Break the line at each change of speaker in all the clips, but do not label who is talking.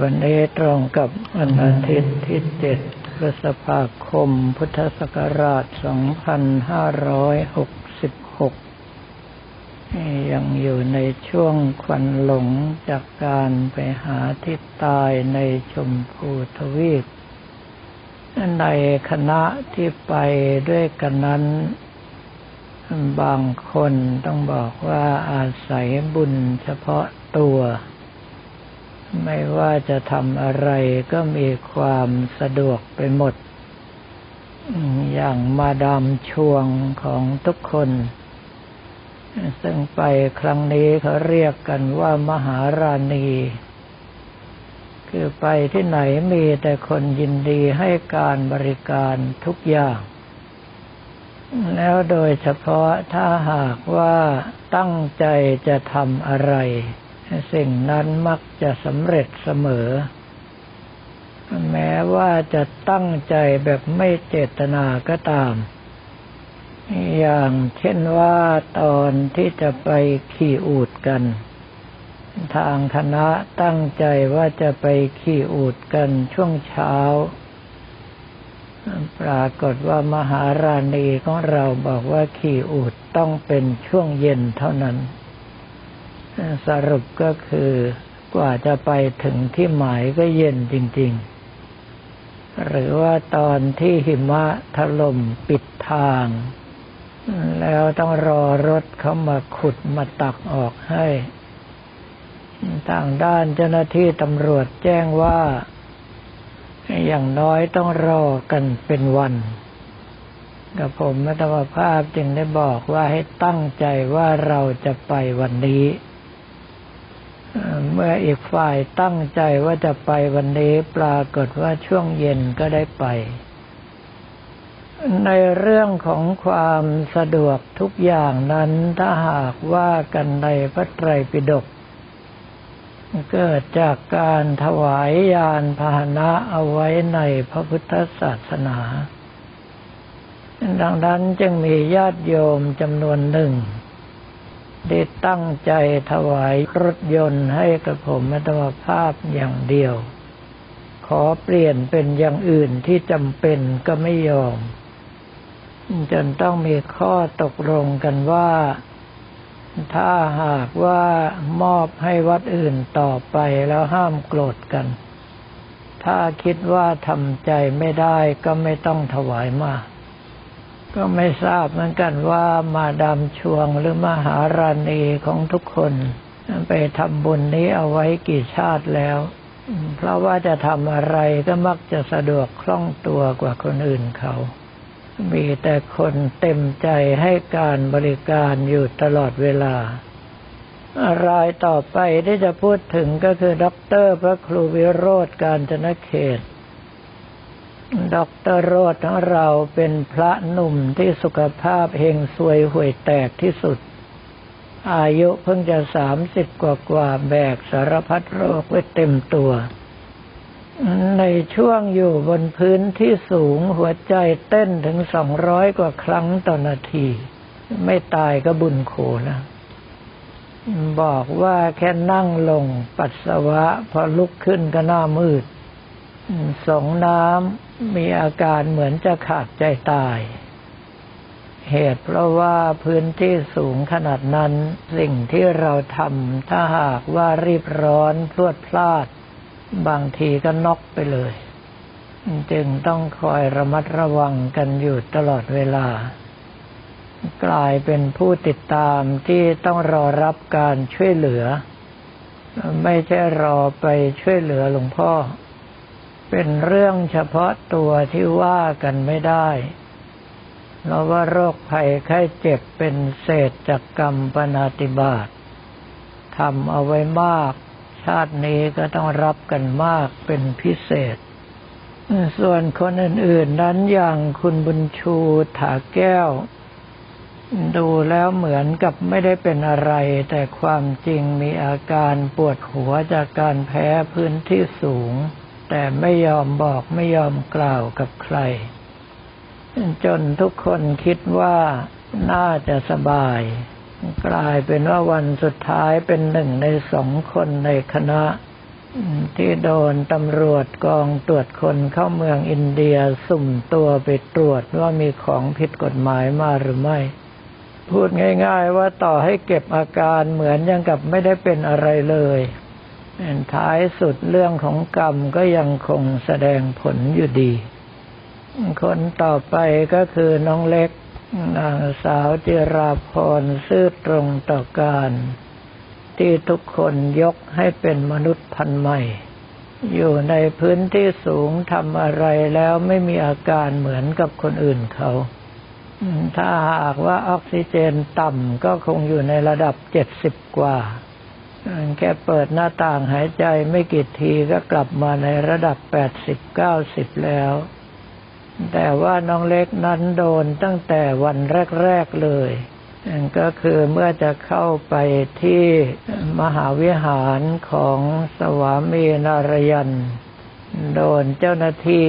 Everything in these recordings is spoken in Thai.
วันนี้ตรงกับวันอาทิตย์ที่เจ็ดพฤษภาคม พุทธศักราช 2566 ยังอยู่ในช่วงควันหลงจากการไปหาทิศตายในชมพูทวีป ในคณะที่ไปด้วยกันนั้นบางคนต้องบอกว่าอาศัยบุญเฉพาะตัว ไม่ว่าจะทำอะไรก็มีความสะดวกไปหมด อย่างมาดามช่วงของทุกคน ซึ่งไปครั้งนี้เขาเรียกกันว่ามหาราณี คือไปที่ไหนมีแต่คนยินดีให้การบริการทุกอย่าง แล้วโดยเฉพาะถ้าหากว่าตั้งใจจะทำอะไร สิ่งนั้นมักจะสำเร็จเสมอ แม้ว่าจะตั้งใจแบบไม่เจตนาก็ตาม อย่างเช่นว่าตอนที่จะไปขี่อูดกัน ทางคณะตั้งใจว่าจะไปขี่อูดกันช่วงเช้า ปรากฏว่ามหาราณีของเราบอกว่าขี่อูดต้องเป็นช่วงเย็นเท่านั้น สรุปก็คือกว่าจะไปถึงที่หมายก็เย็นจริง ๆ หรือว่าตอนที่หิมะถล่มปิดทาง แล้วต้องรอรถเขามาขุดมาตักออกให้ ทางด้านเจ้าหน้าที่ตำรวจแจ้งว่า อย่างน้อยต้องรอกันเป็นวันกับผมมัตมภาพจึงได้บอกว่าให้ตั้งใจว่าเราจะไปวันนี้ เมื่ออีกฝ่ายตั้งใจว่าจะไปวันนี้ปรากฏว่าช่วงเย็นก็ได้ไป ในเรื่องของความสะดวกทุกอย่างนั้นถ้าหากว่ากันในพระไตรปิฎกเกิดจากการถวายยานพาหนะเอาไว้ในพระพุทธศาสนา ดังนั้นจึงมีญาติโยมจำนวนหนึ่ง ได้ตั้งใจถวายรถยนต์ให้กับผมมัตมภาพอย่างเดียว ขอเปลี่ยนเป็นอย่างอื่นที่จำเป็นก็ไม่ยอม จนต้องมีข้อตกลงกันว่า ถ้าหากว่ามอบให้วัดอื่นต่อไปแล้วห้ามโกรธกัน ถ้าคิดว่าทำใจไม่ได้ก็ไม่ต้องถวายมาก ก็ไม่ทราบเหมือนกันว่ามาดามชวงหรือมหาราณีของทุกคนไปทำบุญนี้เอาไว้กี่ชาติแล้ว เพราะว่าจะทำอะไรก็มักจะสะดวกคล่องตัวกว่าคนอื่นเขา มีแต่คนเต็มใจให้การบริการอยู่ตลอดเวลารายต่อไปที่จะพูดถึงก็คือด็อกเตอร์พระครูวิโรธการจนเขต ดรโรดของเราเป็นพระหนุ่มที่สุขภาพเฮงซวยห่วยแตกที่สุด อายุเพิ่งจะสามสิบกว่ากว่าแบกสารพัดโรคไว้เต็มตัว ในช่วงอยู่บนพื้นที่สูงหัวใจเต้นถึงสองร้อยกว่าครั้งต่อนาที ไม่ตายก็บุญโขนะบอกว่าแค่นั่งลงปัสสาวะ พอลุกขึ้นก็หน้ามืด สงน้ำ มีอาการเหมือนจะขาดใจตาย เหตุเพราะว่าพื้นที่สูงขนาดนั้น สิ่งที่เราทำถ้าหากว่ารีบร้อนพลวดพลาด บางทีก็น็อกไปเลย จึงต้องคอยระมัดระวังกันอยู่ตลอดเวลา กลายเป็นผู้ติดตามที่ต้องรอรับการช่วยเหลือ ไม่ใช่รอไปช่วยเหลือหลวงพ่อ เป็นเรื่องเฉพาะตัวที่ว่ากันไม่ได้เพราะว่าโรคภัยไข้เจ็บเป็นเศษจากกรรมปนาติบาตทำเอาไว้มาก ชาตินี้ก็ต้องรับกันมากเป็นพิเศษ ส่วนคนอื่น ๆ นั้นอย่างคุณบุญชูถาแก้ว ดูแล้วเหมือนกับไม่ได้เป็นอะไร แต่ความจริงมีอาการปวดหัวจากการแพ้พื้นที่สูง แต่ไม่ยอมบอกไม่ยอมกล่าวกับใคร จนทุกคนคิดว่าน่าจะสบาย กลายเป็นว่าวันสุดท้ายเป็นหนึ่งในสองคนในคณะ ที่โดนตำรวจกองตรวจคนเข้าเมืองอินเดียสุ่มตัวไปตรวจว่ามีของผิดกฎหมายมาหรือไม่พูดง่าย ๆ ว่าต่อให้เก็บอาการเหมือนยังกับไม่ได้เป็นอะไรเลย ท้ายสุดเรื่องของกรรมก็ยังคงแสดงผลอยู่ดี คนต่อไปก็คือน้องเล็กนางสาวจิราพรซื่อตรงต่อการ ที่ทุกคนยกให้เป็นมนุษย์พันใหม่ อยู่ในพื้นที่สูงทำอะไรแล้วไม่มีอาการเหมือนกับคนอื่นเขาถ้าหากว่าออกซิเจนต่ำก็คงอยู่ในระดับเจ็ดสิบกว่า แค่เปิดหน้าต่างหายใจไม่กี่ทีก็กลับมาในระดับแปดสิบเก้าสิบแล้ว แต่ว่าน้องเล็กนั้นโดนตั้งแต่วันแรก ๆ เลยก็คือเมื่อจะเข้าไปที่มหาวิหารของสวามีนารยัน โดนเจ้าหน้าที่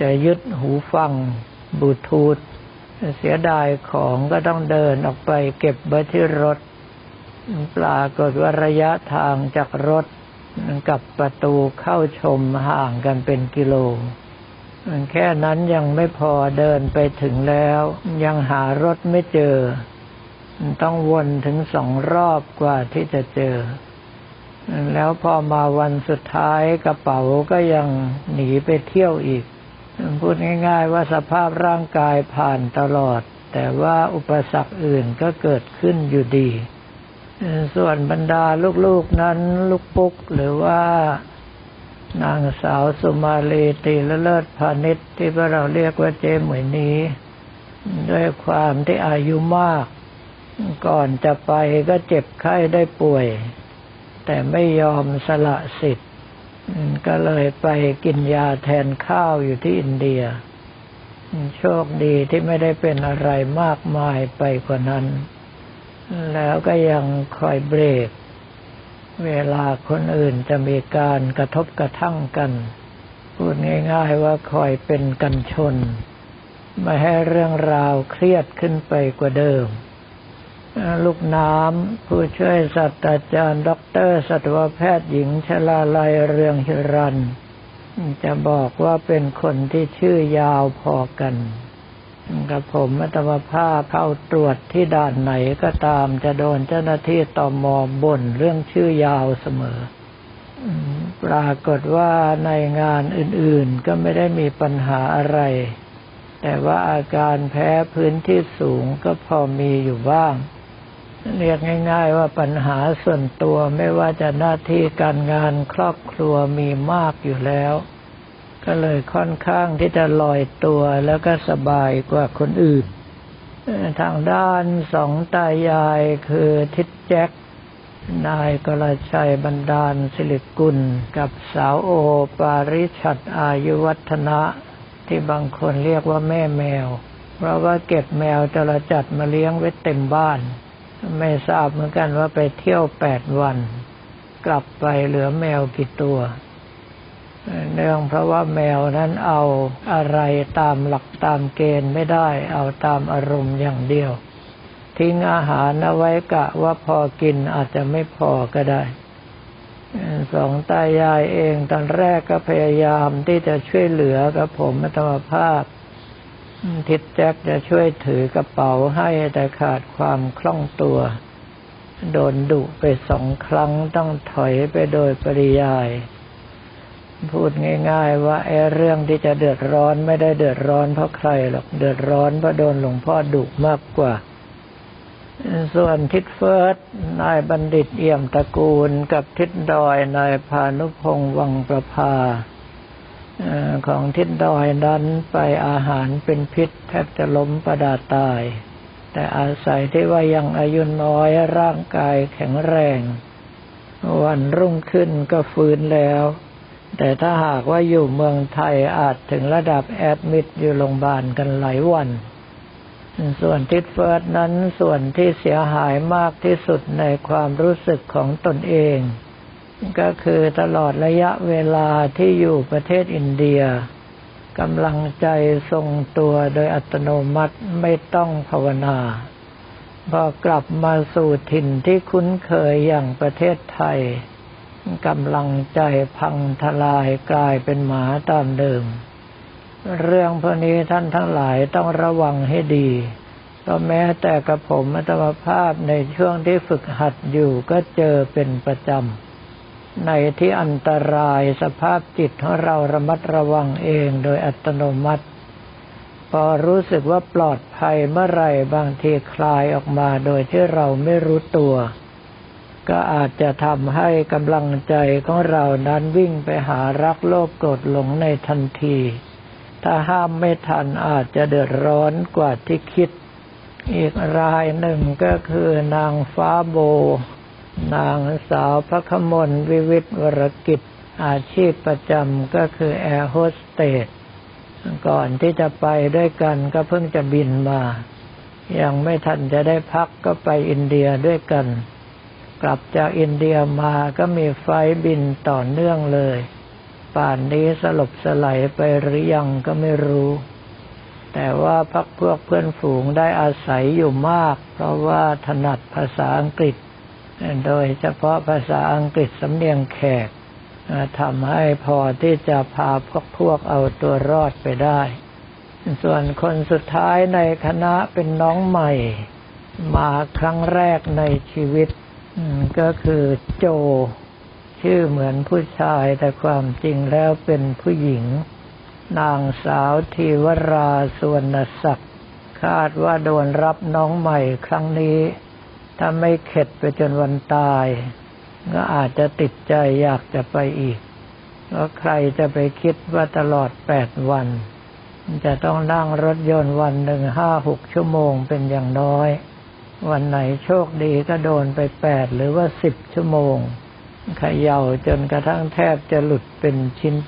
จะยึดหูฟังบูทูธเสียดายของก็ต้องเดินออกไปเก็บไว้ที่รถ ปรากฏว่าระยะทางจากรถกับประตูเข้าชมห่างกันเป็นกิโล แค่นั้นยังไม่พอเดินไปถึงแล้ว ยังหารถไม่เจอ ต้องวนถึงสองรอบกว่าที่จะเจอ แล้วพอมาวันสุดท้ายกระเป๋าก็ยังหนีไปเที่ยวอีก พูดง่าย ๆ ว่าสภาพร่างกายผ่านตลอด แต่ว่าอุปสรรคอื่นก็เกิดขึ้นอยู่ดี ส่วนบรรดาลูกๆนั้นลูกปุ๊กหรือว่านางสาวสุมาลีตีละเลิศพาณิชย์ที่พวกเราเรียกว่าเจหมยนี้ ด้วยความที่อายุมาก ก่อนจะไปก็เจ็บไข้ได้ป่วย แต่ไม่ยอมสละสิทธิ์ ก็เลยไปกินยาแทนข้าวอยู่ที่อินเดีย โชคดีที่ไม่ได้เป็นอะไรมากมายไปกว่านั้น แล้วก็ยังคอยเบรก เวลาคนอื่นจะมีการกระทบกระทั่งกัน พูดง่ายๆว่าคอยเป็นกันชน ไม่ให้เรื่องราวเครียดขึ้นไปกว่าเดิม ลูกน้ำผู้ช่วยศาสตราจารย์ด็อกเตอร์สัตวแพทย์หญิงชลาลัยเรืองหิรัญจะบอกว่าเป็นคนที่ชื่อยาวพอกัน กับผมมัตมภาพเข้าตรวจที่ด่านไหนก็ตามจะโดนเจ้าหน้าที่ตอมอบ่นเรื่องชื่อยาวเสมอปรากฏว่าในงานอื่นๆก็ไม่ได้มีปัญหาอะไร แต่ว่าอาการแพ้พื้นที่สูงก็พอมีอยู่บ้าง เรียกง่าย ๆ ว่าปัญหาส่วนตัวไม่ว่าจะหน้าที่การงานครอบครัวมีมากอยู่แล้ว ก็เลยค่อนข้างที่จะลอยตัวแล้วก็สบายกว่าคนอื่น ทางด้านสองตายายคือทิดแจ็คนายกรชัยบรรดาลสิริกุล กับสาวโอปาริชัดอายุวัฒนะ ที่บางคนเรียกว่าแม่แมว เพราะว่าเก็บแมวจระจัดมาเลี้ยงไว้เต็มบ้าน ไม่ทราบเหมือนกันว่าไปเที่ยวแปดวัน กลับไปเหลือแมวกี่ตัว เนื่องเพราะว่าแมวนั้นเอาอะไรตามหลักตามเกณฑ์ไม่ได้ เอาตามอารมณ์อย่างเดียว ทิ้งอาหารเอาไว้กะว่าพอกินอาจจะไม่พอก็ได้สองตายายเองตอนแรกก็พยายามที่จะช่วยเหลือกับผมธรรมภาพ ทิดแจ็คจะช่วยถือกระเป๋าให้แต่ขาดความคล่องตัว โดนดุไปสองครั้งต้องถอยไปโดยปริยาย พูดง่าย ๆ ว่าไอ้เรื่องที่จะเดือดร้อนไม่ได้เดือดร้อนเพราะใครหรอกเดือดร้อนเพราะโดนหลวงพ่อดุมากกว่า ส่วนทิศเฟิร์สนายบัณฑิตเอี่ยมตระกูลกับทิศดอยนายพานุพงษ์วังประภาของทิศดอยนั้นไปอาหารเป็นพิษแทบจะล้มประดาตาย แต่อาศัยที่ว่ายังอายุน้อยร่างกายแข็งแรง วันรุ่งขึ้นก็ฟื้นแล้ว แต่ถ้าหากว่าอยู่เมืองไทยอาจถึงระดับแอดมิดอยู่โรงพยาบาลกันหลายวัน ส่วนทิดเฟิร์สนั้นส่วนที่เสียหายมากที่สุดในความรู้สึกของตนเอง ก็คือตลอดระยะเวลาที่อยู่ประเทศอินเดียกำลังใจทรงตัวโดยอัตโนมัติไม่ต้องภาวนาพอกลับมาสู่ถิ่นที่คุ้นเคยอย่างประเทศไทย กำลังใจพังทลายกลายเป็นหมาตามเดิม เรื่องพวกนี้ท่านทั้งหลายต้องระวังให้ดีก็แม้แต่กระผมอัตมภาพในช่วงที่ฝึกหัดอยู่ก็เจอเป็นประจำ ในที่อันตรายสภาพจิตของเราระมัดระวังเองโดยอัตโนมัติ พอรู้สึกว่าปลอดภัยเมื่อไรบางทีคลายออกมาโดยที่เราไม่รู้ตัว ก็อาจจะทำให้กำลังใจของเรานั้นวิ่งไปหารักโลภโกรธหลงในทันที ถ้าห้ามไม่ทันอาจจะเดือดร้อนกว่าที่คิด อีกรายหนึ่งก็คือนางฟ้าโบ นางสาวพระขมลวิวิตวรกิจ อาชีพประจำก็คือแอร์โฮสเตสก่อนที่จะไปด้วยกันก็เพิ่งจะบินมา ยังไม่ทันจะได้พักก็ไปอินเดียด้วยกัน กลับจากอินเดียมาก็มีไฟบินต่อเนื่องเลย ป่านนี้สลบสลายไปหรือยังก็ไม่รู้ แต่ว่าพักพวกเพื่อนฝูงได้อาศัยอยู่มาก เพราะว่าถนัดภาษาอังกฤษ โดยเฉพาะภาษาอังกฤษสำเนียงแขกทำให้พอที่จะพาพวกพวกเอาตัวรอดไปได้ ส่วนคนสุดท้ายในคณะเป็นน้องใหม่ มาครั้งแรกในชีวิต ก็คือโจ ชื่อเหมือนผู้ชายแต่ความจริงแล้วเป็นผู้หญิง นางสาวทีวราสวนศักดิ์คาดว่าโดนรับน้องใหม่ครั้งนี้ ถ้าไม่เข็ดไปจนวันตาย ก็อาจจะติดใจอยากจะไปอีกเพราใครจะไปคิดว่าตลอดแปดวัน จะต้องนั่งรถยนต์วันหนึ่งห้าหกชั่วโมงเป็นอย่างน้อย วันไหนโชคดีก็โดนไปแปดหรือว่าสิบชั่วโมงเขย่าจนกระทั่งแทบจะหลุดเป็น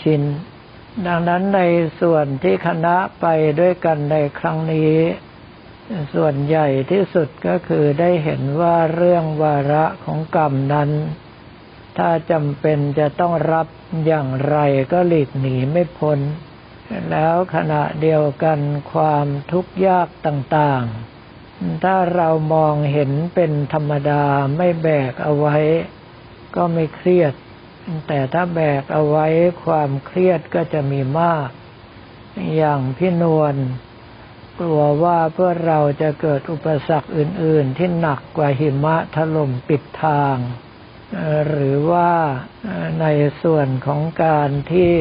ชิ้นๆ ดังนั้นในส่วนที่คณะไปด้วยกันในครั้งนี้ ส่วนใหญ่ที่สุดก็คือได้เห็นว่าเรื่องวาระของกรรมนั้น ถ้าจำเป็นจะต้องรับอย่างไรก็หลีกหนีไม่พ้น แล้วขณะเดียวกันความทุกข์ยากต่างๆ ถ้าเรามองเห็นเป็นธรรมดาไม่แบกเอาไว้ ก็ไม่เครียด แต่ถ้าแบกเอาไว้ความเครียดก็จะมีมาก อย่างพี่นวลกลัวว่าเพื่อเราจะเกิดอุปสรรคอื่น ๆ ที่หนักกว่าหิมะถล่มปิดทาง หรือว่าในส่วนของการที่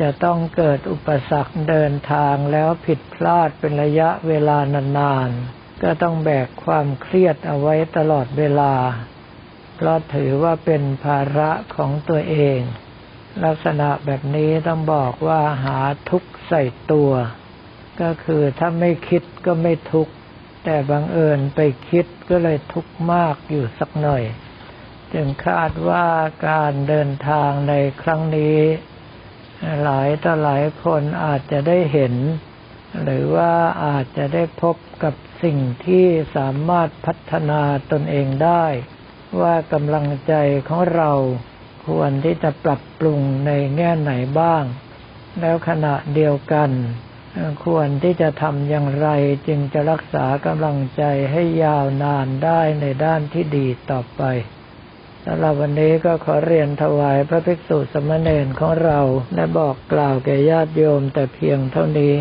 จะต้องเกิดอุปสรรคเดินทางแล้วผิดพลาดเป็นระยะเวลานานๆ ก็ต้องแบกความเครียดเอาไว้ตลอดเวลา เพราะถือว่าเป็นภาระของตัวเอง ลักษณะแบบนี้ต้องบอกว่าหาทุกข์ใส่ตัว ก็คือถ้าไม่คิดก็ไม่ทุกข์ แต่บังเอิญไปคิดก็เลยทุกข์มากอยู่สักหน่อย จึงคาดว่าการเดินทางในครั้งนี้ หลายต่อหลายคนอาจจะได้เห็น หรือว่าอาจจะได้พบกับ สิ่งที่สามารถพัฒนาตนเองได้ ว่ากำลังใจของเราควรที่จะปรับปรุงในแง่ไหนบ้าง แล้วขณะเดียวกัน ควรที่จะทำอย่างไรจึงจะรักษากำลังใจให้ยาวนานได้ในด้านที่ดีต่อไปสำหรับวันนี้ก็ขอเรียนถวายพระภิกษุสมณเณรของเราและบอกกล่าวแก่ญาติโยมแต่เพียงเท่านี้